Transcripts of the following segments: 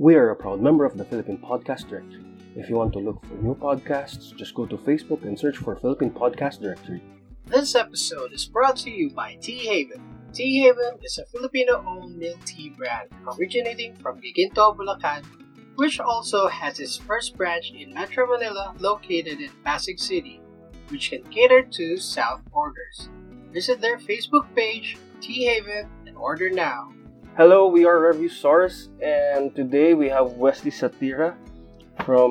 We are a proud member of the Philippine Podcast Directory. If you want to look for new podcasts, just go to Facebook and search for Philippine Podcast Directory. This episode is brought to you by Tea Haven. Tea Haven is a Filipino-owned milk tea brand originating from Giginto, Bulacan, which also has its first branch in Metro Manila located in Pasig City, which can cater to South orders. Visit their Facebook page, Tea Haven, and order now. Hello, we are Review Source, and today we have Wesley Satira from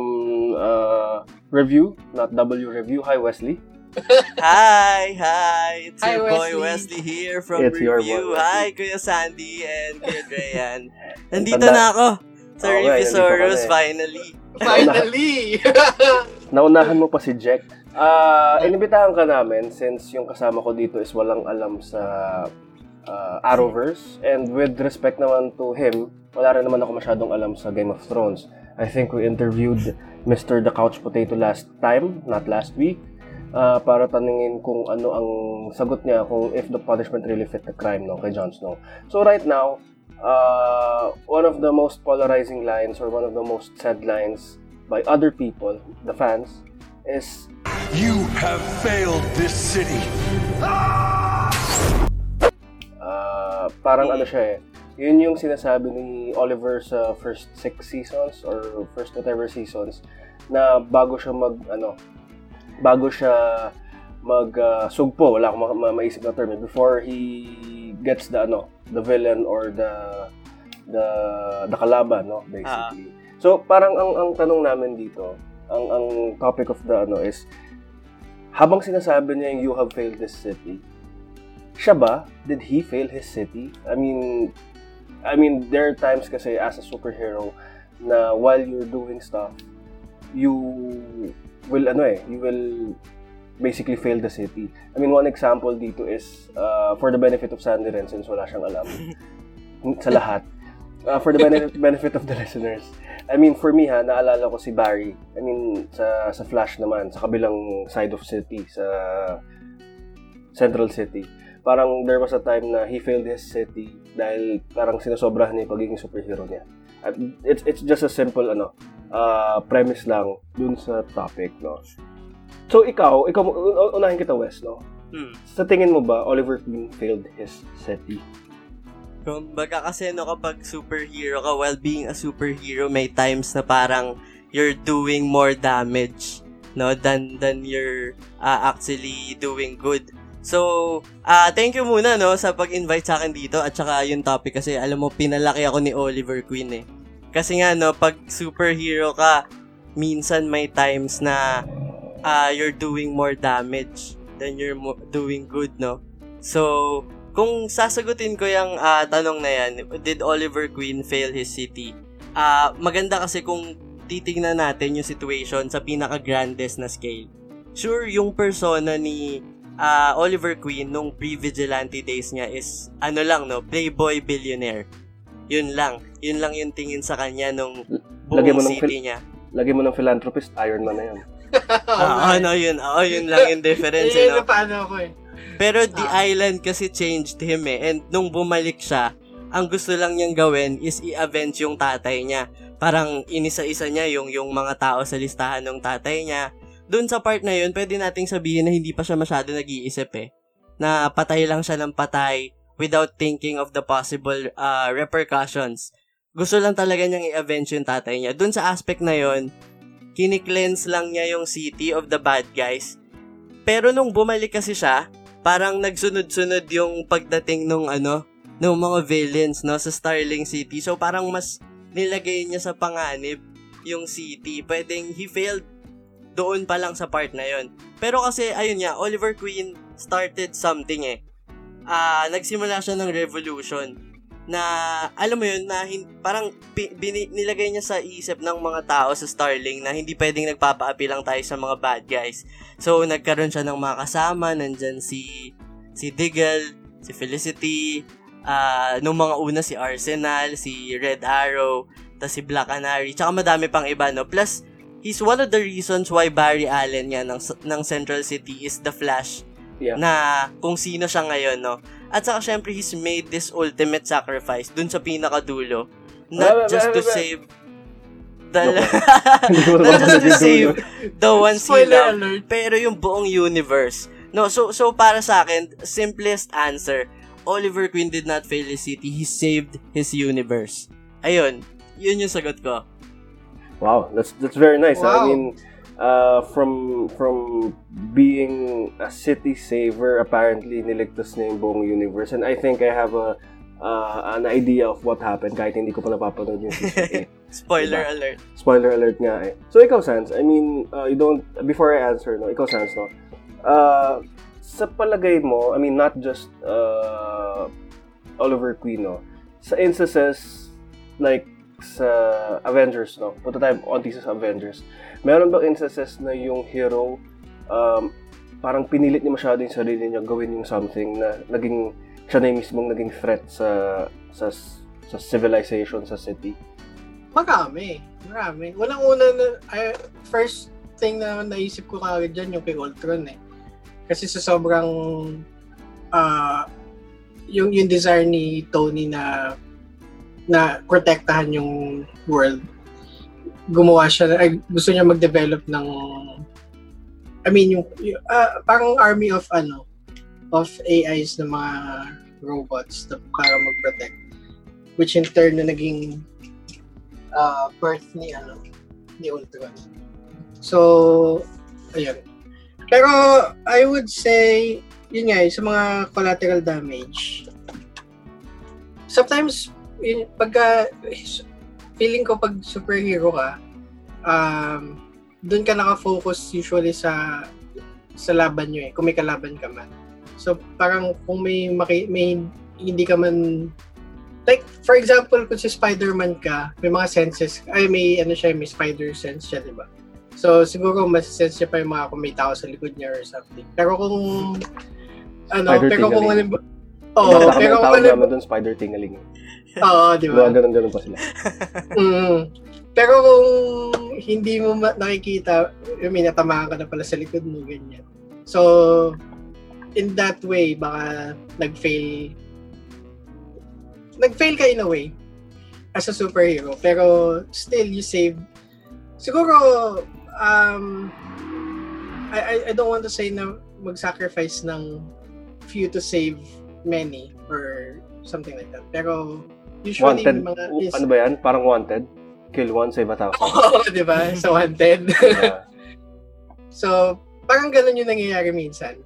uh, Review, not W Review. Hi, Wesley. Hi! Hi! It's Hi, your boy Wesley. Wesley here from It's your Review. boy, Wesley. Hi, Kuya Sandy and Kuya Dreyan. Nandito Tanda- na ako sa Okay, Review ka na finally. Finally! Naunahan mo pa si Jack. Ah, inibitahan ka namin since yung kasama ko dito is walang alam sa uh, Arrowverse. And with respect naman to him, wala rin naman ako masyadong alam sa Game of Thrones. I think we interviewed Mr. The Couch Potato last time, not last week, ah, para tanungin kung ano ang sagot niya kung if the punishment really fit the crime no, kay Jon Snow. So right now, uh, one of the most polarizing lines or one of the most said lines by other people, the fans, is You have failed this city. uh, parang ano siya eh. Yun yung sinasabi ni Oliver sa first six seasons or first whatever seasons na bago siya mag ano bago siya mag uh, sugpo wala akong ma- ma- maisip na term eh, before he gets the ano the villain or the the the kalaban no basically so parang ang ang tanong namin dito ang ang topic of the ano is habang sinasabi niya yung you have failed this city siya ba? Did he fail his city? I mean, I mean, there are times kasi as a superhero na while you're doing stuff, you will, ano eh, you will basically fail the city. I mean, one example dito is, uh, for the benefit of Sandy Ren, since wala siyang alam, sa lahat, uh, for the benefit, benefit of the listeners, I mean, for me ha, naalala ko si Barry. I mean, sa, sa Flash naman, sa kabilang side of city, sa Central City. Parang there was a time na he failed his city dahil parang sinasobrahan niya yung pagiging superhero niya. At it's it's just a simple ano uh, premise lang dun sa topic, no. So ikaw, ikaw un- unahin kita Wes, no. Hmm. Sa tingin mo ba Oliver Queen failed his city? Kung baga kasi no kapag superhero ka, while being a superhero, may times na parang you're doing more damage no than than you're uh, actually doing good. So, ah thank you muna no sa pag-invite sa akin dito at saka yung topic kasi alam mo pinalaki ako ni Oliver Queen eh. Kasi nga no pag superhero ka, minsan may times na ah you're doing more damage than you're mo- doing good no. So, kung sasagutin ko yung ah, tanong na yan, did Oliver Queen fail his city? Ah, maganda kasi kung titingnan natin yung situation sa pinaka-grandest na scale. Sure, yung persona ni ah, Oliver Queen nung pre-vigilante days niya is ano lang no, playboy billionaire. Yun lang. Yun lang yung tingin sa kanya nung mo buong ng city fil- niya. Lagyan mo ng philanthropist, Iron Man na yun. Ah, ano yun? Oo, yun lang yung difference. Eh, no? paano ako eh. Pero the Ah. island kasi changed him eh. And nung bumalik siya, ang gusto lang niyang gawin is i-avenge yung tatay niya. Parang inisa-isa niya yung, yung mga tao sa listahan ng tatay niya. Doon sa part na yun, pwede nating sabihin na hindi pa siya masyado nag-iisip eh. Na patay lang siya ng patay without thinking of the possible uh, repercussions. Gusto lang talaga niyang i-avenge yung tatay niya. Doon sa aspect na yun, kinikleanse lang niya yung city of the bad guys. Pero nung bumalik kasi siya, parang nagsunod-sunod yung pagdating nung ano, nung mga villains no sa Starling City. So parang mas nilagay niya sa panganib yung city. Pwedeng he failed doon pa lang sa part na yon. Pero kasi ayun nga, Oliver Queen started something eh. Ah, nagsimula siya ng revolution na alam mo yun na hin- parang nilagay niya sa isip ng mga tao sa Starling na hindi pwedeng nagpapaapi lang tayo sa mga bad guys. So nagkaroon siya ng mga kasama, nandyan si si Diggle, si Felicity, ah nung mga una si Arsenal, si Red Arrow, tas si Black Canary, tsaka madami pang iba no. Plus he's one of the reasons why Barry Allen yan ng, ng Central City is the Flash Yeah. na kung sino siya ngayon, no? At saka syempre, he's made this ultimate sacrifice dun sa pinakadulo not just to save the not just to save the ones he loved, pero yung buong universe. No, so so para sa akin, simplest answer, Oliver Queen did not fail his city, he saved his universe. Ayun, yun yung sagot ko. Wow, that's that's very nice. I Wow. mean, uh, from from being a city saver, apparently niligtas niya yung buong universe. And I think I have a uh, an idea of what happened kahit hindi ko pa napapanood yung season 8. Spoiler Diba? alert. Spoiler alert nga eh. So ikaw, Sans, I mean, uh, you don't, before I answer, no, ikaw, Sans, no, uh, sa palagay mo, I mean, not just uh, Oliver Queen, no, sa instances, like, sa Avengers, no, punta tayo onti sa Avengers, meron bang instances na yung hero, um, parang pinilit niya masyado yung sarili niya gawin yung something na naging, siya na yung mismong naging threat sa, sa, sa civilization, sa city? Marami. Marami. Walang una na, ay, first thing na naisip ko kagad dyan yung kay Ultron eh. Kasi sa sobrang ah yung yung desire ni Tony na na protektahan yung world gumawa siya ay, gusto niya mag-develop ng I mean yung, yung ah, parang army of ano of AIs na mga robots na para mag-protect which in turn na naging uh, birth ni ano ni Ultron. So, ayun. Pero I would say yun nga, eh, sa mga collateral damage. Sometimes yun, pagka feeling ko pag superhero ka, um, doon ka nakafocus usually sa sa laban nyo eh, kung may kalaban ka man. So, parang kung may, maki, may hindi ka man like for example kung si Spider-Man ka may mga senses ay may ano siya may spider sense siya di ba so siguro mas sense niya pa yung mga kung may tao sa likod niya or something pero kung ano Spider pero kung ano kami pero kung ano doon, spider tingling. Oo, di ba? Diba, ganun-ganun pa sila. Mm. Pero kung hindi mo nakikita, I mean, natamaan ka na pala sa likod mo, ganyan. So, in that way, baka nag-fail. Nag-fail ka in a way as a superhero. Pero still, you save. Siguro, um, I, I, I don't want to say na mag-sacrifice ng few to save many or something like that. Pero usually, Wanted. mga is, Ano ba yan? Parang wanted. Kill one, save a thousand. Oo, di ba? So, wanted. Yeah. so, parang ganun yung nangyayari minsan.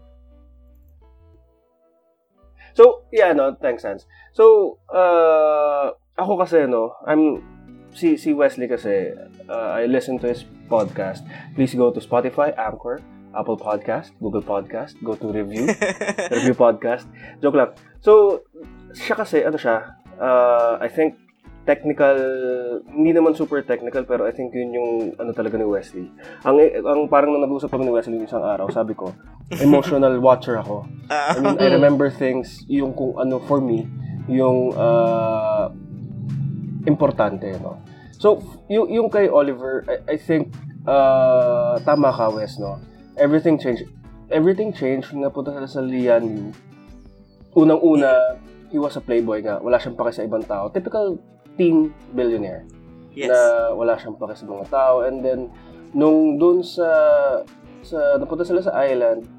So, yeah, no, thanks, Hans. So, uh, ako kasi, no, I'm, si, si Wesley kasi, uh, I listen to his podcast. Please go to Spotify, Anchor, Apple Podcast, Google Podcast, go to Review, Review Podcast. Joke lang. So, siya kasi, ano siya, uh, I think, technical, hindi naman super technical, pero I think yun yung, ano talaga ni Wesley. Ang, ang parang nung nag-usap kami ni Wesley yung isang araw, sabi ko, emotional watcher ako. I mean, I remember things, yung kung ano for me, yung uh, importante, no? So, yung, yung kay Oliver, I, I think, uh, tama ka, Wes, no? Everything changed. Everything changed na punta sila sa Lian. Unang-una, he was a playboy nga. Wala siyang pake sa ibang tao. Typical teen billionaire yes. na wala siyang pake sa mga tao. And then, nung dun sa, sa napunta sila sa island,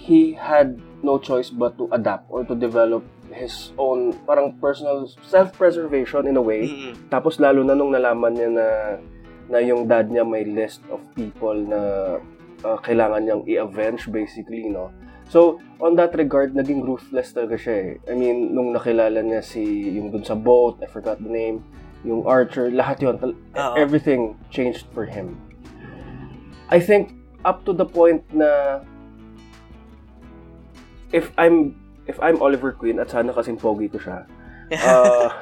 he had no choice but to adapt or to develop his own parang personal self-preservation in a way. Mm-mm. Tapos lalo na nung nalaman niya na na yung dad niya may list of people na uh, kailangan niyang i-avenge basically, no? So, on that regard, naging ruthless talaga siya eh. I mean, nung nakilala niya si, yung dun sa boat, I forgot the name, yung Archer, lahat yun, tal- Oo. everything changed for him. I think, up to the point na if I'm if I'm Oliver Queen at sana kasing pogi ko siya, uh,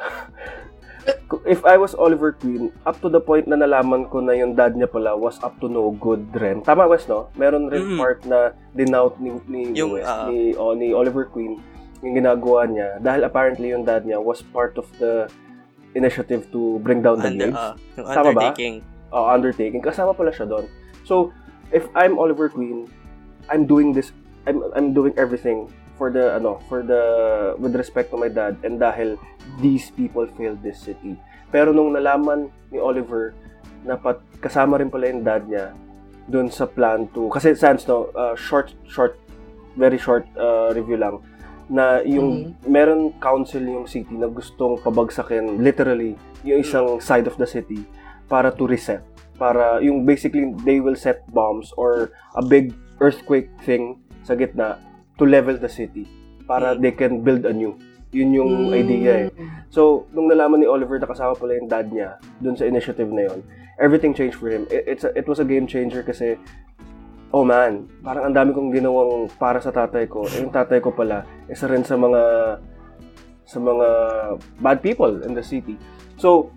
if I was Oliver Queen, up to the point na nalaman ko na yung dad niya pala was up to no good rin. Tama, Wes, no? Meron rin Mm. part na denout ni, ni, Yung, Wes, ah. ni, oh, ni Oliver Queen yung ginagawa niya dahil apparently yung dad niya was part of the initiative to bring down the Under, uh, yung Tama ba? undertaking. uh, undertaking. Kasama pala siya doon. So, if I'm Oliver Queen, I'm doing this, I'm, I'm doing everything for the, ano, for the, with respect to my dad, and dahil these people failed this city. Pero nung nalaman ni Oliver na pat, kasama rin pala yung dad niya dun sa plan to, kasi sans no, uh, short, short, very short uh, review lang, na yung meron council yung city na gustong pabagsakin literally yung isang side of the city para to reset. Para yung basically they will set bombs or a big earthquake thing sa gitna to level the city para they can build anew. Yun yung idea eh. So, nung nalaman ni Oliver na kasama pala yung dad niya dun sa initiative na yon, everything changed for him. It, it's a, it was a game changer kasi, oh man, parang ang dami kong ginawang para sa tatay ko. Eh, yung tatay ko pala, isa rin sa mga sa mga bad people in the city. So,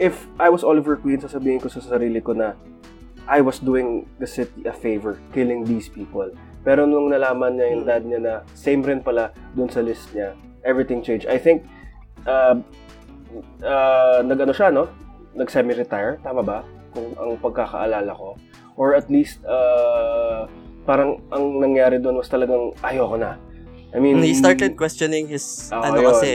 if I was Oliver Queen, sasabihin ko sa sarili ko na I was doing the city a favor, killing these people. Pero nung nalaman niya yung dad niya na same rin pala dun sa list niya, everything changed. I think, uh, uh, nag-ano siya, no? Nag-semi-retire, tama ba? Kung ang pagkakaalala ko. Or at least, uh, parang ang nangyari doon was talagang ayoko na. I mean, He started questioning his, Oo, ano yun. kasi,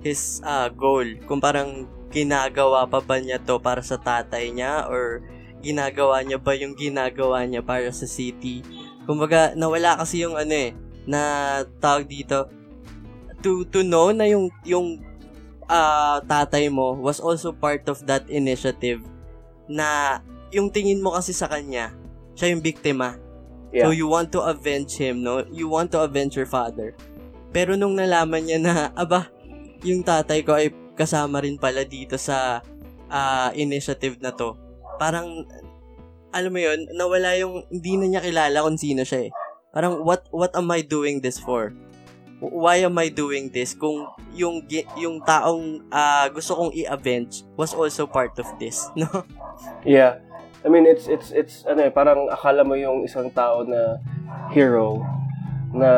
his ah, goal. Kung parang ginagawa pa ba niya to para sa tatay niya or ginagawa niya ba yung ginagawa niya para sa city. Kumbaga, nawala kasi yung ano eh, na tawag dito, to, to know na yung, yung ah, tatay mo was also part of that initiative na yung tingin mo kasi sa kanya, siya yung biktima. Yeah. So you want to avenge him, no? You want to avenge your father. Pero nung nalaman niya na, aba, yung tatay ko ay kasama rin pala dito sa ah, initiative na to. Parang, alam mo yun, nawala yung, hindi na niya kilala kung sino siya eh. Parang, what what am I doing this for? Why am I doing this? Kung yung yung taong ah, gusto kong i-avenge was also part of this, no? Yeah. I mean, it's, it's, it's, ano eh, parang akala mo yung isang tao na hero na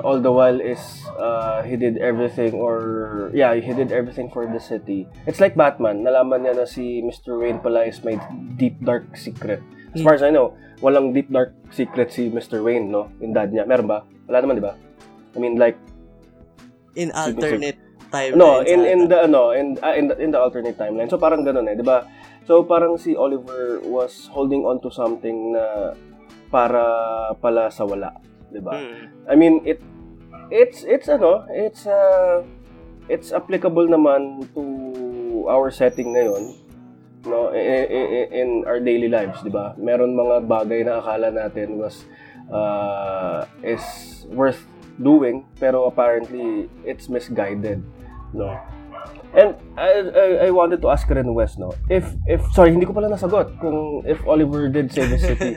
all the while is uh, he did everything or yeah he did everything for the city it's like Batman nalaman niya na si Mr. Wayne pala is may deep dark secret as far as I know walang deep dark secret si Mr. Wayne no yung dad niya meron ba wala naman di ba I mean like In alternate timelines. no, in in the ano, in ah, in the, in the alternate timeline. So parang ganoon eh, 'di ba? So parang si Oliver was holding on to something na para pala sa wala, 'di ba? Mm. I mean, it it's it's ano, it's uh it's applicable naman to our setting ngayon no in, in, in our daily lives, 'di ba? Meron mga bagay na akala natin was uh, is worth doing pero apparently it's misguided, no. And I, I, I wanted to ask rin Wes, no? If, if, sorry, hindi ko pala nasagot kung if Oliver did save his city.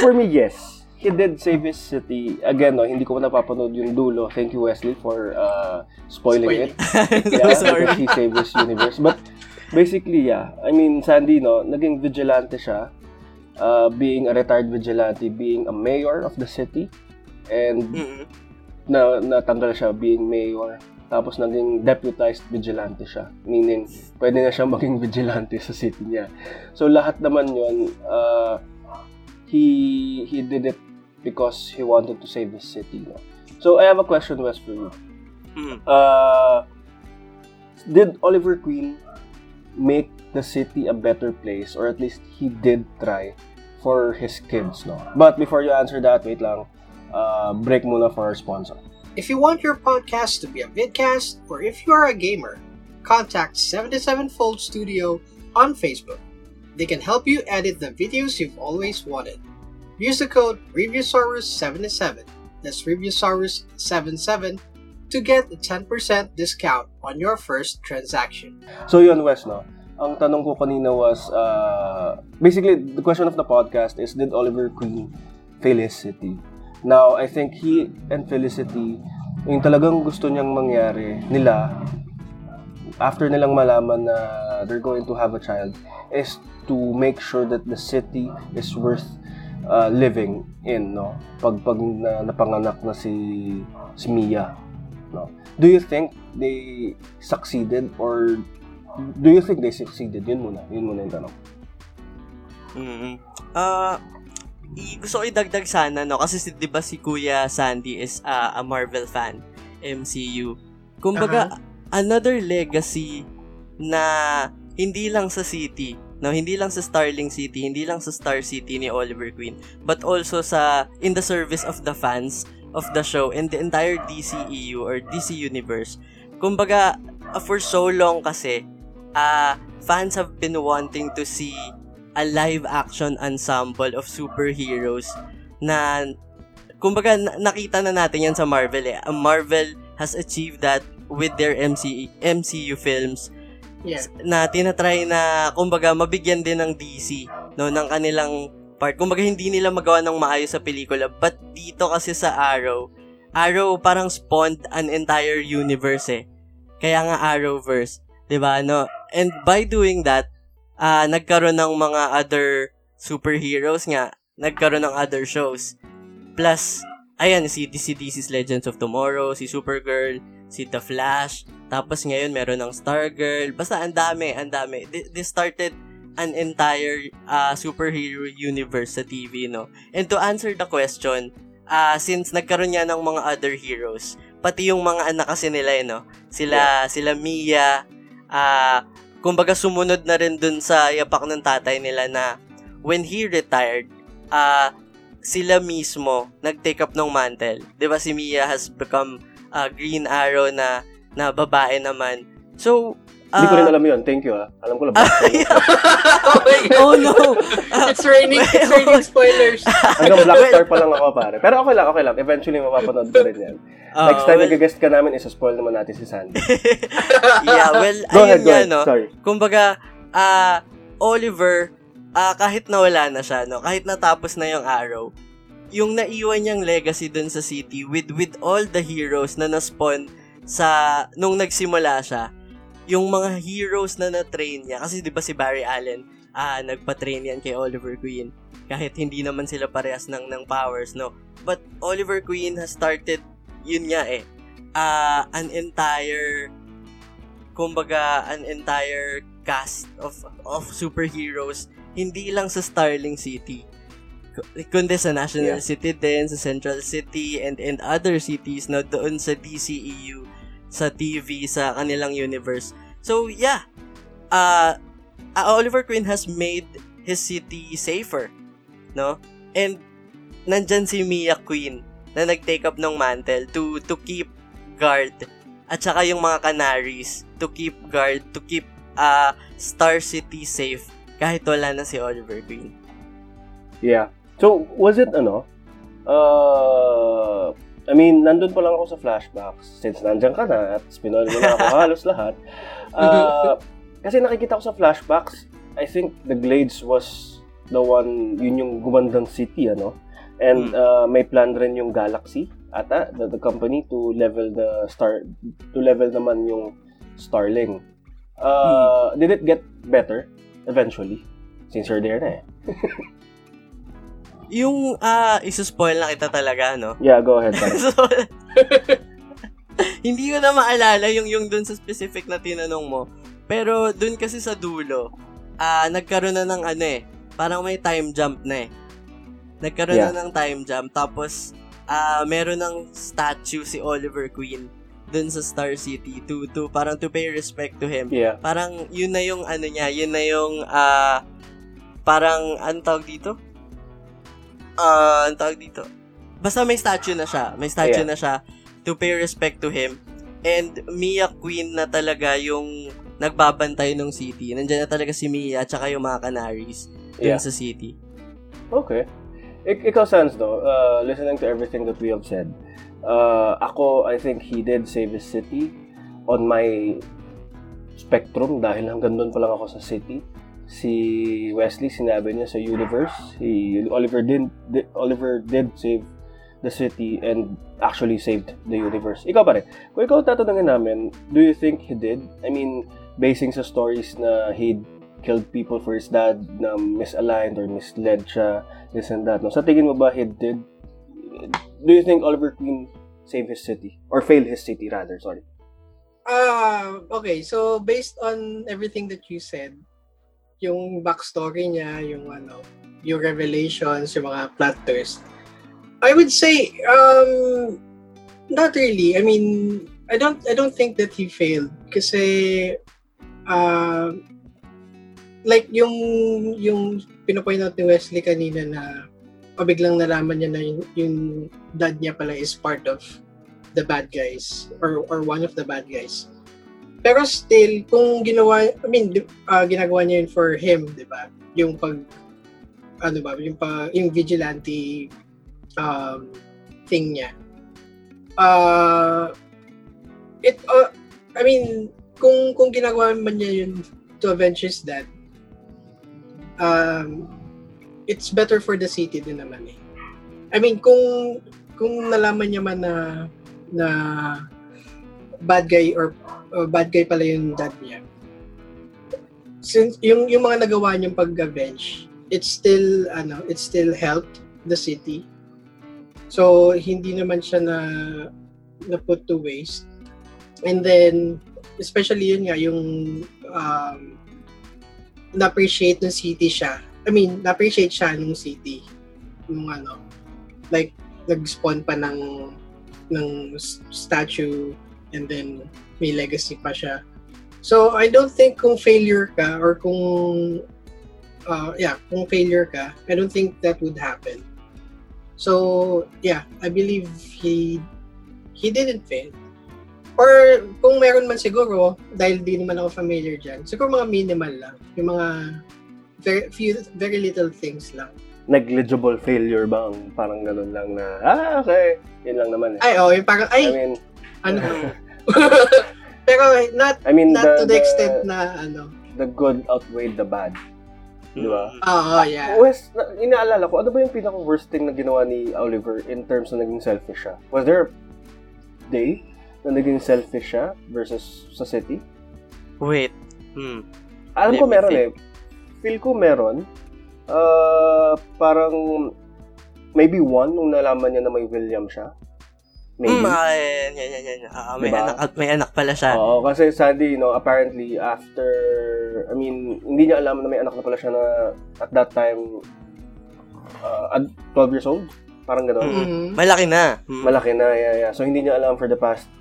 For me, yes. He did save his city. Again, no, hindi ko pa napapanood yung dulo. Thank you, Wesley, for uh, spoiling, Spoiling. it. so sorry. because he saved his universe. But basically, yeah. I mean, Sandy, no, naging vigilante siya. Uh, being a retired vigilante, being a mayor of the city. And Mm. na natanggal siya being mayor. Tapos naging deputized vigilante siya. Meaning, pwede na siya maging vigilante sa city niya. So lahat naman yun, uh, he he did it because he wanted to save his city. No? So I have a question, Wes, for you. Mm. Uh, did Oliver Queen make the city a better place, or at least he did try for his kids, no? But before you answer that, wait lang. Uh, break muna for our sponsor. If you want your podcast to be a vidcast, or if you are a gamer, contact 77fold Studio on Facebook. They can help you edit the videos you've always wanted. Use the code ReviewSaurus77, that's ReviewSaurus77, to get a 10% discount on your first transaction. So yun, Wes, no? Ang tanong ko kanina was, uh, basically, the question of the podcast is, did Oliver Queen fail his city? Now, I think he and Felicity, yung talagang gusto niyang mangyari nila, after nilang malaman na they're going to have a child, is to make sure that the city is worth uh, living in, no? Pag, pag na, napanganak na si, si Mia, no? Do you think they succeeded or do you think they succeeded? Yun muna. Yun muna yung tanong. Mm. Ah, i- gusto ko idagdag sana no kasi si 'di ba si Kuya Sandy is ah, a Marvel fan, MCU. Kumbaga another legacy na hindi lang sa city, no, hindi lang sa Starling City, hindi lang sa Star City ni Oliver Queen, but also sa in the service of the fans of the show and the entire DCEU or DC Universe. Kumbaga, uh, for so long kasi, uh, fans have been wanting to see a live action ensemble of superheroes na kumbaga na- nakita na natin yan sa Marvel eh. Marvel has achieved that with their MC, MCU films Yeah. na tinatry na kumbaga mabigyan din ng DC no ng kanilang part. Kumbaga hindi nila magawa ng maayos sa pelikula but dito kasi sa Arrow, Arrow parang spawned an entire universe eh. Kaya nga Arrowverse, 'di ba? No? And by doing that, ah nagkaroon ng mga other superheroes nga, nagkaroon ng other shows. Plus, ayan, si, si DC's Legends of Tomorrow, si Supergirl, si The Flash, tapos ngayon meron ng Stargirl. Basta ang dami, ang dami. Th- This started an entire uh, superhero universe sa TV, no? And to answer the question, uh, since nagkaroon niya ng mga other heroes, pati yung mga anak kasi nila, eh, no? Sila, sila Mia, ah, kumbaga sumunod na rin dun sa yapak ng tatay nila na when he retired, ah, sila mismo nag-take up ng mantle. ba si Mia has become a Green Arrow na na babae naman. So, Hindi ko rin alam yun. Thank you, ah. Alam ko lang. oh my God. oh no. Ah, It's raining, it's raining spoilers. Hanggang Black Star pa lang ako, pare. Pero okay lang, okay lang. Eventually, mapapanood ko rin yan. ah, Next time, well, nag-guest ka namin, isa-spoil naman natin si Sandy. yeah, well, Go ayun ahead, go nga, ahead. no? Sorry. Kumbaga, ah Oliver, ah kahit nawala na siya, no? Kahit natapos na yung araw, yung naiwan niyang legacy dun sa city with with all the heroes na na-spawn sa nung nagsimula siya, yung mga heroes na na-train niya, kasi di ba si Barry Allen, ah nagpa-train yan kay Oliver Queen, kahit hindi naman sila parehas ng, ng powers, no? But Oliver Queen has started, yun nga eh, ah an entire kumbaga an entire cast of of superheroes hindi lang sa Starling City kundi sa National Yeah. City din sa Central City and and other cities na doon sa DCEU sa TV sa kanilang universe so yeah uh, uh, Oliver Queen has made his city safer no and nandyan si Mia Queen na nag-take up ng mantle to to keep guard at saka yung mga Canaries to keep guard, to keep uh, Star City safe kahit wala na si Oliver Queen. Yeah. So, was it ano? Uh, I mean, nandun pa lang ako sa flashbacks. Since nandyan ka na at spinoil mo na ako halos lahat. Uh, kasi nakikita ko sa flashbacks, I think the Glades was the one, yun yung gumandang city, ano? And uh, may plan rin yung Galaxy ata, the, the company to level the star, to level naman yung Starling. Uh, Did it get better eventually? Since you're there na eh. Yung, ah, isuspoil na kita talaga, no? Yeah, go ahead. So, hindi ko na maalala yung yung dun sa specific na tinanong mo. Pero dun kasi sa dulo, ah nagkaroon na ng ano eh, parang may time jump na eh. Nagkaroon Yeah. na ng time jump tapos ah meron ng statue si Oliver Queen dun sa Star City to to parang to pay respect to him. Yeah. Parang yun na yung ano niya, yun na yung ah parang anong tawag dito? Ah, anong tawag dito? Basta may statue na siya. May statue Yeah. na siya to pay respect to him. And Mia Queen na talaga yung nagbabantay ng city. Nandiyan na talaga si Mia at saka yung mga Canaries dun Yeah. sa city. Okay. Ik ikaw, Sans, no? Uh, listening to everything that we have said, uh, ako, I think he did save his city on my spectrum dahil hanggang doon pa lang ako sa city. Si Wesley, sinabi niya sa universe, si Oliver did, did Oliver did save the city and actually saved the universe. Ikaw pare, kung ikaw tatanungin namin, do you think he did? I mean, basing sa stories na he killed people for his dad na misaligned or misled siya, this and that. No? Sa tingin mo ba he did? Do you think Oliver Queen saved his city? Or failed his city, rather, sorry. Ah, okay. So based on everything that you said, yung backstory niya, yung ano, yung revelations, yung mga plot twist, I would say um not really. I mean, I don't I don't think that he failed kasi uh, like yung yung pinopoint out ni Wesley kanina na o biglang nalaman niya na yung, yung dad niya pala is part of the bad guys or or one of the bad guys. Pero still, kung ginawa, I mean, uh, ginagawa niya yun for him, di ba? Yung pag, ano ba, yung, pa, yung vigilante um, thing niya. Uh, it, uh, I mean, kung kung ginagawa man niya yun to avenge his dad, um, it's better for the city din naman eh. I mean, kung kung nalaman niya man na na bad guy or uh, bad guy pala yung dad niya. Since yung yung mga nagawa niyang pag-avenge, it still ano, it still helped the city. So hindi naman siya na na put to waste. And then especially yun nga yung um, na-appreciate ng city siya. I mean, na-appreciate siya nung city. Nung ano, like nag-spawn pa ng ng statue and then may legacy pa siya. So, I don't think kung failure ka or kung uh, yeah, kung failure ka, I don't think that would happen. So, yeah, I believe he he didn't fail. Or kung meron man siguro, dahil di naman ako familiar dyan, siguro mga minimal lang. Yung mga very, few, very little things lang. Negligible failure ba? ang Parang ganun lang na, ah, okay. Yun lang naman eh. Ay, oh, yung parang, ay, I mean, ano. Pero not I mean, not the, to the the- extent na ano. the good outweighed the bad. Di ba? Mm. Oo, yeah. Wes, na, inaalala ko, ano ba yung pinaka-worst thing na ginawa ni Oliver in terms na naging selfish siya? Was there a day na naging selfish siya versus sa city? Wait. Hmm. Alam Let ko me meron think. eh. Feel ko meron. Uh, parang maybe one nung nalaman niya na may William siya. Maybe. Hmm, ah, yan, yan, yan, yan. Ah, may, Diba? anak, at may anak pala siya. Oo, kasi sadly, you know, apparently after, I mean, hindi niya alam na may anak na pala siya na at that time, uh, at 12 years old. Parang gano'n. Mm. Mhm. Malaki na. Hmm. Malaki na, yeah, yeah. So, hindi niya alam for the past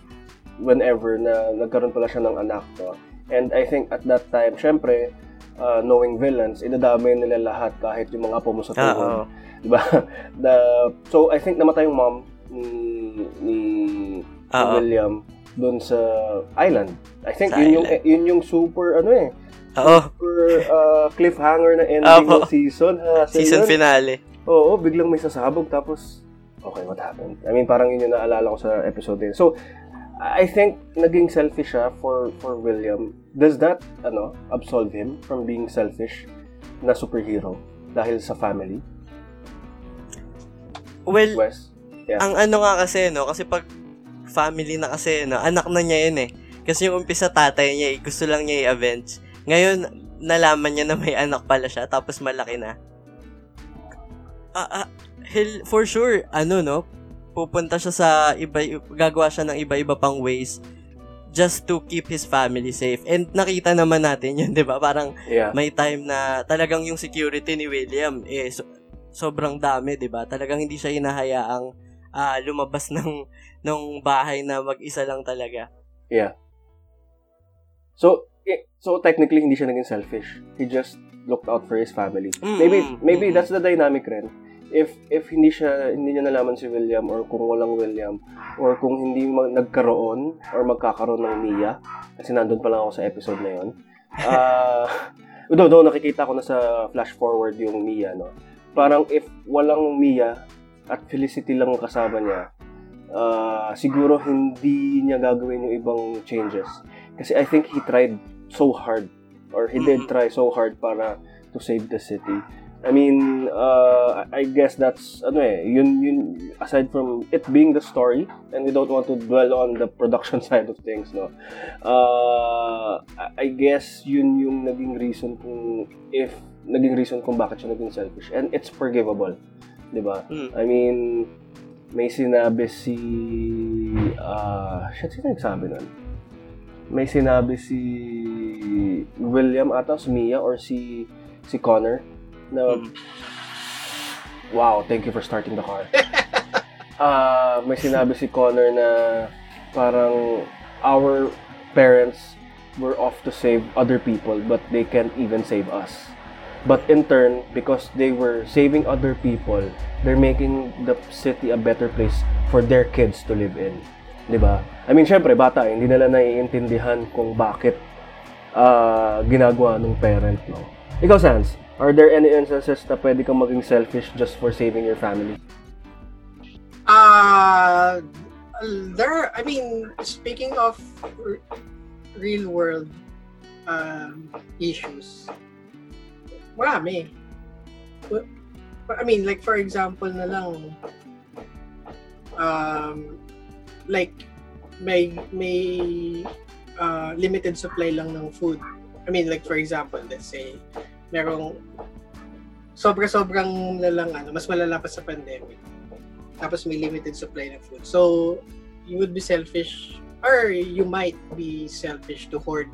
whenever na nagkaroon pala siya ng anak. No? And I think at that time, syempre, uh, knowing villains, idadamay nila lahat kahit yung mga apo mo sa Ah. Diba? The, so, I think namatay yung mom ni, ni, ni Oo. William doon sa island. I think Sa yun yung, island. yun yung super, ano eh, Oo. super uh, cliffhanger na ending Opo. ng season. Ha? So, Season yun, finale. Oo, biglang may sasabog tapos okay, what happened? I mean, parang yun yung naalala ko sa episode din. So, I think naging selfish siya for for William. Does that ano absolve him from being selfish na superhero dahil sa family? Well, Wes? Yeah. ang ano nga kasi, no? Kasi pag family na kasi, no? Anak na niya yun eh. Kasi yung umpisa tatay niya, eh, gusto lang niya i-avenge. Ngayon, nalaman niya na may anak pala siya, tapos malaki na. Ah, ah, hell, for sure, ano, no? Pupunta siya sa iba, gagawa siya ng iba-iba pang ways just to keep his family safe. And nakita naman natin yun, di ba? Parang Yeah. may time na talagang yung security ni William eh so- sobrang dami, 'di ba? Talagang hindi siya hinahayaang ah, lumabas ng ng bahay na mag-isa lang talaga. Yeah. So, eh, so technically hindi siya naging selfish. He just looked out for his family. Mm, Maybe maybe mm. that's the dynamic rin. If if hindi siya hindi niya nalaman si William or kung walang William or kung hindi mag, nagkaroon or magkakaroon ng Mia kasi nandun pa lang ako sa episode na 'yon. Ah, uh, do nakikita ko na sa flash forward yung Mia no. Parang if walang Mia at Felicity lang ang kasama niya, ah, siguro hindi niya gagawin yung ibang changes. Kasi I think he tried so hard or he did try so hard para to save the city. I mean, uh, I guess that's ano eh, yun yun aside from it being the story and we don't want to dwell on the production side of things, no. Uh, I- I guess yun yung naging reason kung if naging reason kung bakit siya naging selfish and it's forgivable, 'di ba? Mm. I mean, may sinabi si ah, shit sino nagsabi nun? May sinabi si William ata, si Mia or si si Connor na Mm. wow, thank you for starting the car. Ah, may sinabi si Connor na parang our parents were off to save other people, but they can't even save us. But in turn, because they were saving other people, they're making the city a better place for their kids to live in. 'Di ba? I mean, syempre, bata, hindi nila naiintindihan kung bakit ah, ginagawa ng parent, no? Ikaw, Sans, are there any instances na pwede kang maging selfish just for saving your family? Uh, there, I mean, speaking of real world um, issues, marami. I mean, like for example na lang, um, like may may uh, limited supply lang ng food. I mean, like for example, let's say merong sobra-sobrang lalang ano, mas malala pa sa pandemic tapos may limited supply ng food. So, you would be selfish or you might be selfish to hoard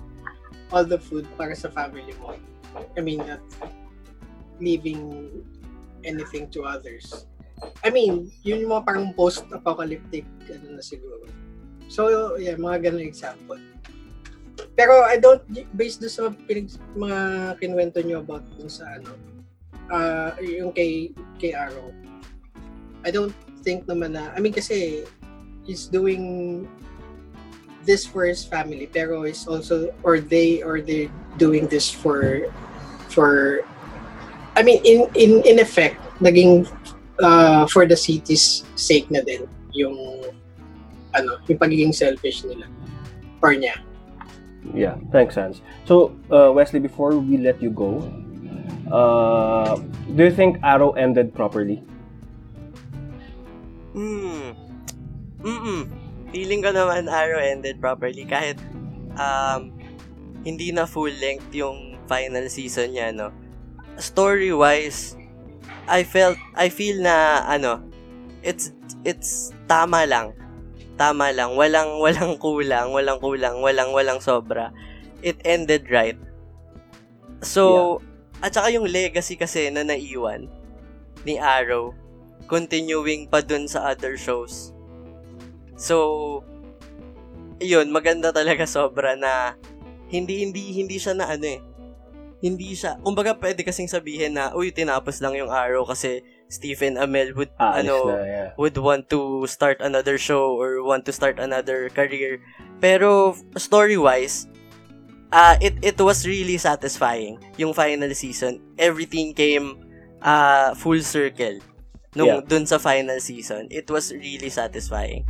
all the food para sa family mo. I mean, not leaving anything to others. I mean, yun yung mga parang post-apocalyptic ano na siguro. So, yeah, mga ganun example. Pero I don't, based doon sa pinag, mga kinwento nyo about dun sa ano, uh, yung kay, kay Arrow, I don't think naman na, I mean kasi, he's doing this for his family, pero is also, or they, or they doing this for, for, I mean, in, in, in effect, naging uh, for the city's sake na din, yung, ano, yung pagiging selfish nila, or niya. Yeah, thanks, Sans. So, uh, Wesley, before we let you go, uh, do you think Arrow ended properly? Hmm. Mm-mm. Feeling ko naman Arrow ended properly kahit um, hindi na full length yung final season niya, no. Story-wise, I felt, I feel na, ano, it's, it's tama lang. Tama lang. Walang, walang kulang, walang kulang, walang, walang sobra. It ended right. So, at saka yung legacy kasi na naiwan ni Arrow, continuing pa dun sa other shows. So, yun, maganda talaga sobra na hindi, hindi, hindi siya na ano eh. Hindi siya, kumbaga pwede kasing sabihin na, uy, tinapos lang yung Arrow kasi Stephen Amell would, Ah, ano, na, yeah. would want to start another show or want to start another career. Pero story-wise, uh, it it was really satisfying yung final season. Everything came uh, full circle nung Yeah. dun sa final season. It was really satisfying.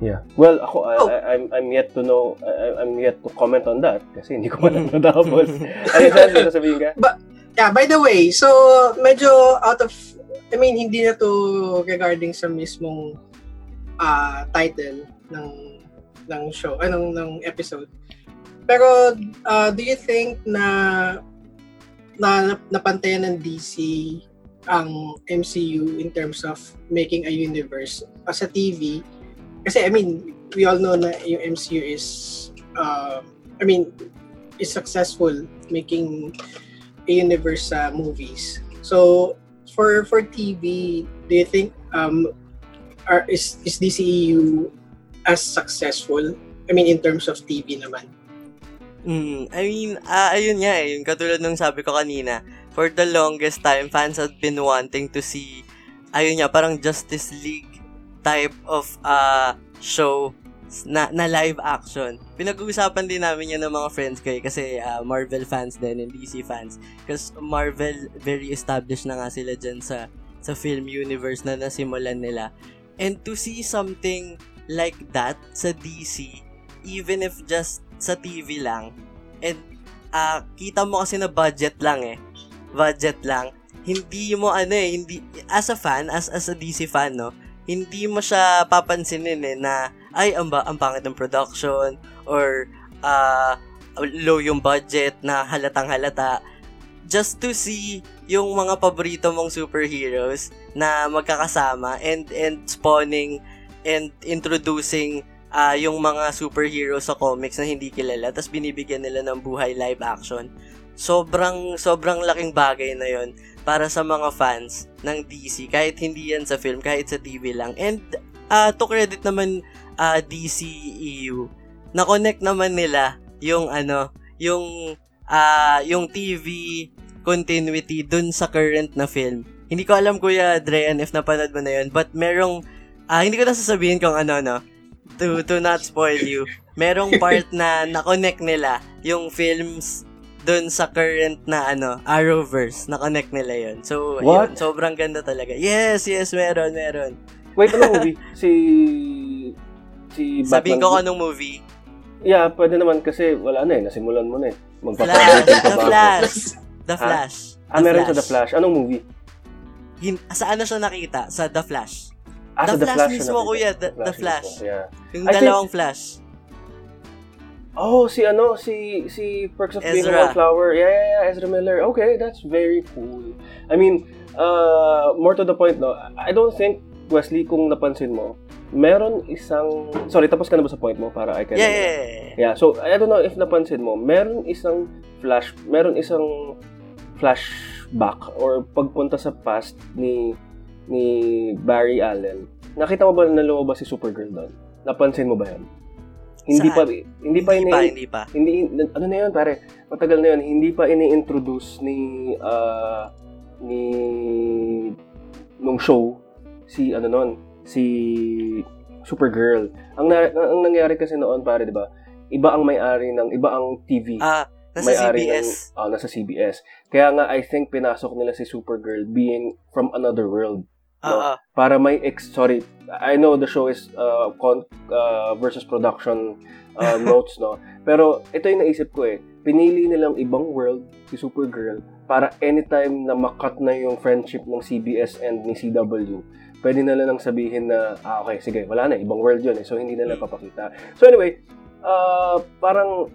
Yeah. Well, ako, Oh. I, I'm, I'm yet to know, I, I'm yet to comment on that kasi hindi ko pa natapos. ano may sasabihin ka? Yeah, by the way, so medyo out of I mean hindi na to regarding sa mismong ah title ng ng show, anong ng episode. Pero ah, do you think na na napantayan ng DC ang MCU in terms of making a universe as a TV? Kasi I mean, we all know na yung MCU is uh, I mean, is successful making a universe sa movies. So for for TV, do you think um are is is DCEU as successful? I mean in terms of TV naman. Mm, I mean, ah, ayun nga eh, yung katulad nung sabi ko kanina, for the longest time, fans had been wanting to see, ayun nga, parang Justice League type of uh, show na, na live action. Pinag-uusapan din namin yan ng mga friends ko eh, kasi ah, Marvel fans din and DC fans. Because Marvel, very established na nga sila dyan sa, sa film universe na nasimulan nila. And to see something like that sa DC, even if just sa TV lang, and ah kita mo kasi na budget lang eh. Budget lang. Hindi mo ano eh, hindi, as a fan, as, as a DC fan, no, hindi mo siya papansinin eh na, ay, ang, ba, ang pangit ng production, or ah low yung budget na halatang halata. Just to see yung mga paborito mong superheroes na magkakasama and and spawning and introducing ah yung mga superheroes sa comics na hindi kilala tapos binibigyan nila ng buhay live action. Sobrang sobrang laking bagay na 'yon para sa mga fans ng DC kahit hindi yan sa film kahit sa TV lang. And ah to credit naman ah, DCEU, na-connect naman nila yung ano, yung ah yung TV continuity dun sa current na film. Hindi ko alam Kuya Drean if napanood mo na yun, but merong ah hindi ko na sasabihin kung ano no. To to not spoil you. Merong part na na-connect nila yung films dun sa current na ano, Arrowverse, na-connect nila yun. So, What? yun, sobrang ganda talaga. Yes, yes, meron, meron. Wait, anong movie? si... Si Batman. Sabihin ko anong movie. Yeah, pwede naman kasi wala na eh. Nasimulan mo na eh. Flash, The pa ba? Flash. The Flash. Ah, meron sa The Flash. Anong movie? Hin- saan na siya nakita? Sa The Flash. Ah, The sa The Flash Flash. mismo, kuya. The- The Flash. mismo, Yeah. Yung I think- dalawang Flash. Oh, si ano, si si Perks of Being a. Wallflower. Yeah, yeah, yeah, Ezra Miller. Okay, that's very cool. I mean, uh, more to the point, no, I don't think, Wesley, kung napansin mo, meron isang... Sorry, tapos ka na ba sa point mo para I can... Yeah, yeah, yeah. Yeah, so I don't know if napansin mo, meron isang flash, meron isang flashback or pagpunta sa past ni ni Barry Allen. Nakita mo ba na lumabas si Supergirl doon? Napansin mo ba 'yan? Hindi Saan? pa hindi pa Hindi ini pa, hindi pa. hindi ano na 'yun pare? Matagal na 'yun, hindi pa ini-introduce ni ah, ni nung show si ano noon, si Supergirl. Ang, na, ang nangyari kasi noon pare, 'di ba? Iba ang may-ari ng iba ang TV. Ah, nasa may-ari CBS. Ng, ah, nasa CBS. Kaya nga I think pinasok nila si Supergirl being from another world Ah. para may ex sorry I know the show is uh, con- uh, versus production uh, notes no? Pero ito yung naisip ko eh. Pinili nilang ibang world si Supergirl para anytime na makat na yung friendship ng CBS and ni CW pwede na lang sabihin na ah okay sige wala na ibang world yun eh. So hindi na lang papakita. So anyway uh, parang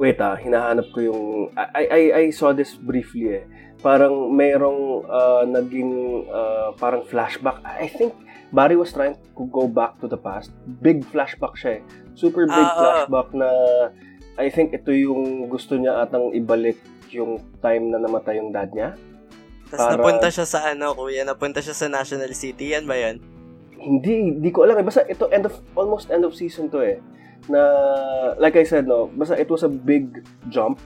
wait ah hinahanap ko yung I, I, I saw this briefly eh parang merong uh, naging uh, parang flashback. I think Barry was trying to go back to the past. Big flashback siya eh. Super big Ah, oo. flashback na I think ito yung gusto niya atang ibalik yung time na namatay yung dad niya. Tapos para- napunta siya sa ano, kuya, napunta siya sa National City. Yan ba yan? Hindi, hindi ko alam eh. Basta ito end of almost end of season to eh. Na like I said no, basta it was a big jump.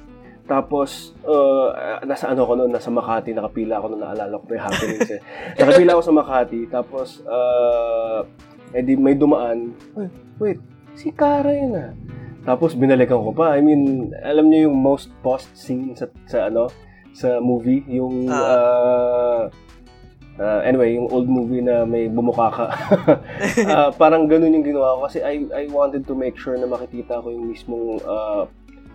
Tapos, uh, nasa ano ko noon, nasa Makati, nakapila ako noon, naalala ko pa yung happenings eh. nakapila ako sa Makati, tapos, uh, edi may dumaan, wait, wait, si Kara yun ah. Tapos, binalikan ko pa. I mean, alam niyo yung most post scene sa, sa ano, sa movie, yung, uh, uh, anyway, yung old movie na may bumuka ka. Ah, parang ganun yung ginawa ko kasi I, I wanted to make sure na makikita ko yung mismong uh,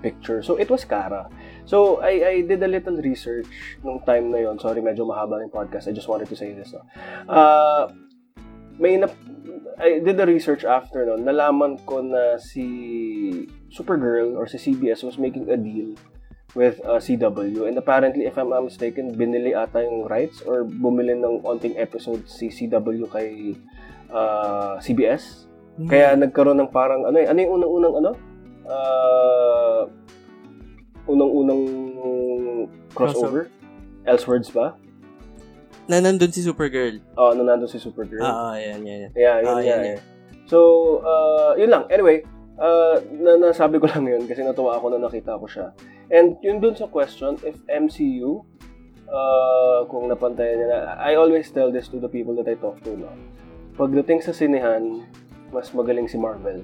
picture. So, it was Kara. So, I, I did a little research nung time na yon. Sorry, medyo mahaba yung podcast. I just wanted to say this. No? Uh, may na, I did the research after no, nalaman ko na si Supergirl or si CBS was making a deal with uh, CW and apparently if I'm not mistaken binili ata yung rights or bumili ng onting episodes si CW kay uh, CBS kaya nagkaroon ng parang ano eh, ano yung unang-unang ano? Uh, unang-unang crossover? Elseworlds ba? Na nandun si Supergirl. Oo, na nandun si Supergirl. Oo, yan, yan, yan. Yeah, yun Ah, nga yan, yan. So, uh, yun lang. Anyway, uh, na nasabi ko lang yun kasi natuwa ako na nakita ko siya. And yun dun sa question, if MCU, uh, kung napantayan niya na, I always tell this to the people that I talk to, no? Pagdating sa sinehan, mas magaling si Marvel.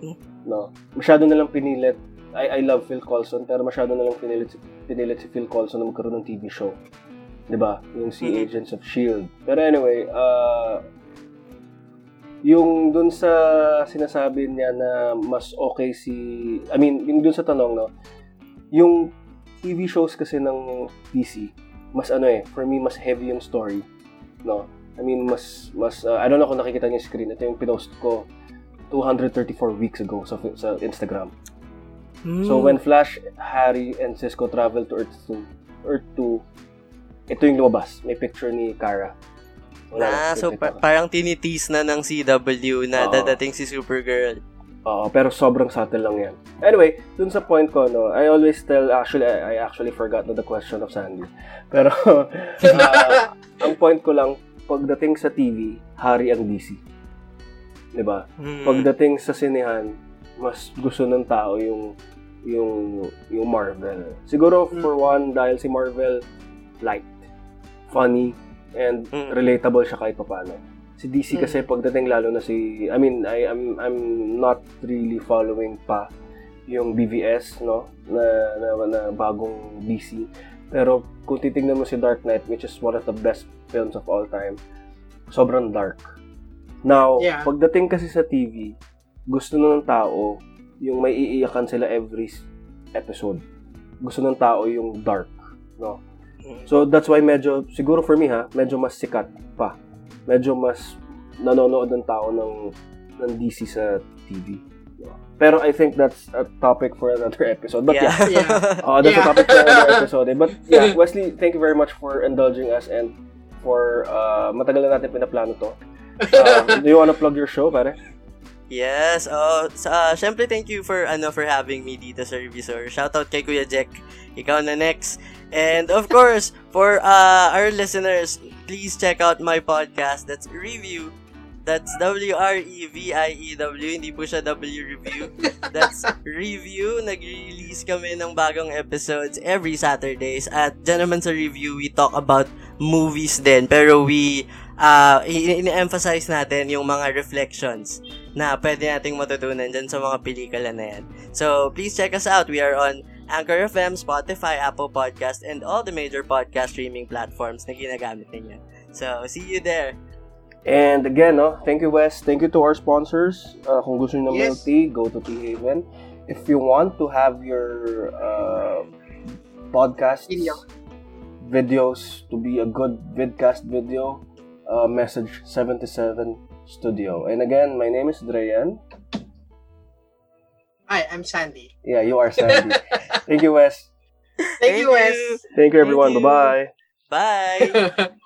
Hmm. No? Masyado na lang pinilit. I, I love Phil Coulson, pero masyado na lang pinilit, pinilit si Phil Coulson na magkaroon ng TV show. 'Di ba? Yung si Mhm. Agents of S.H.I.E.L.D. Pero anyway, uh, yung dun sa sinasabi niya na mas okay si I mean, yung dun sa tanong no, yung TV shows kasi ng DC, mas ano eh, for me mas heavy yung story, no. I mean, mas mas uh, I don't know kung nakikita niyo yung screen. Ito yung pinost ko 234 weeks ago sa sa Instagram. Hmm. So when Flash, Harry, and Cisco travel to Earth 2, Earth 2, ito yung lumabas. May picture ni Kara. Wala na, Ah, so pa- parang tinitease na ng CW na Oo. dadating si Supergirl. Oo, pero sobrang subtle lang yan. Anyway, dun sa point ko, no, I always tell, actually, I, I actually forgot na the question of Sandy. Pero, ah, ang point ko lang, pagdating sa TV, hari ang DC. 'Di ba? Mm. Pagdating sa sinehan, mas gusto ng tao yung yung yung Marvel. Siguro for one dahil si Marvel light, funny and Mm. relatable siya kahit papaano. Si DC Mm. kasi pagdating lalo na si I mean I I'm I'm not really following pa yung BVS no na na, na bagong DC. Pero kung titingnan mo si Dark Knight which is one of the best films of all time, sobrang dark. Now, Yeah. pagdating kasi sa TV, gusto na ng tao yung may iiyakan sila every episode. Gusto ng tao yung dark, no? So that's why medyo siguro for me ha, medyo mas sikat pa. Medyo mas nanonood ng tao ng ng DC sa TV. Pero I think that's a topic for another episode. But yeah, yeah. Yeah. uh, that's Yeah. a topic for another episode. eh. But yeah, Wesley, thank you very much for indulging us and for uh, matagal na natin pinaplano to. Uh, do you wanna plug your show, pare? Yes, oh, sa syempre thank you for ano for having me dito sa Revisor. Shout out kay Kuya Jack. Ikaw na next. And of course, for uh, our listeners, please check out my podcast. That's Review. That's W-R-E-V-I-E-W. Hindi po siya W-Review. That's Review. Nag-release kami ng bagong episodes every Saturdays. At dyan sa Review, we talk about movies din. Pero we uh, in-emphasize natin yung mga reflections na pwede nating matutunan dyan sa mga pelikula na yan. So, please check us out. We are on Anchor FM, Spotify, Apple Podcast, and all the major podcast streaming platforms na ginagamit ninyo. So, see you there. And again, no, thank you, Wes. Thank you to our sponsors. Uh, kung gusto nyo ng Yes. tea, go to Tea Haven. If you want to have your uh, podcasts, Video. videos to be a good vidcast video, uh, message 77 Studio. And again, my name is Dreyan. Hi, I'm Sandy. Yeah, you are Sandy. thank you, Wes. Thank, you, Wes. Thank you, everyone. you. Bye-bye. Bye!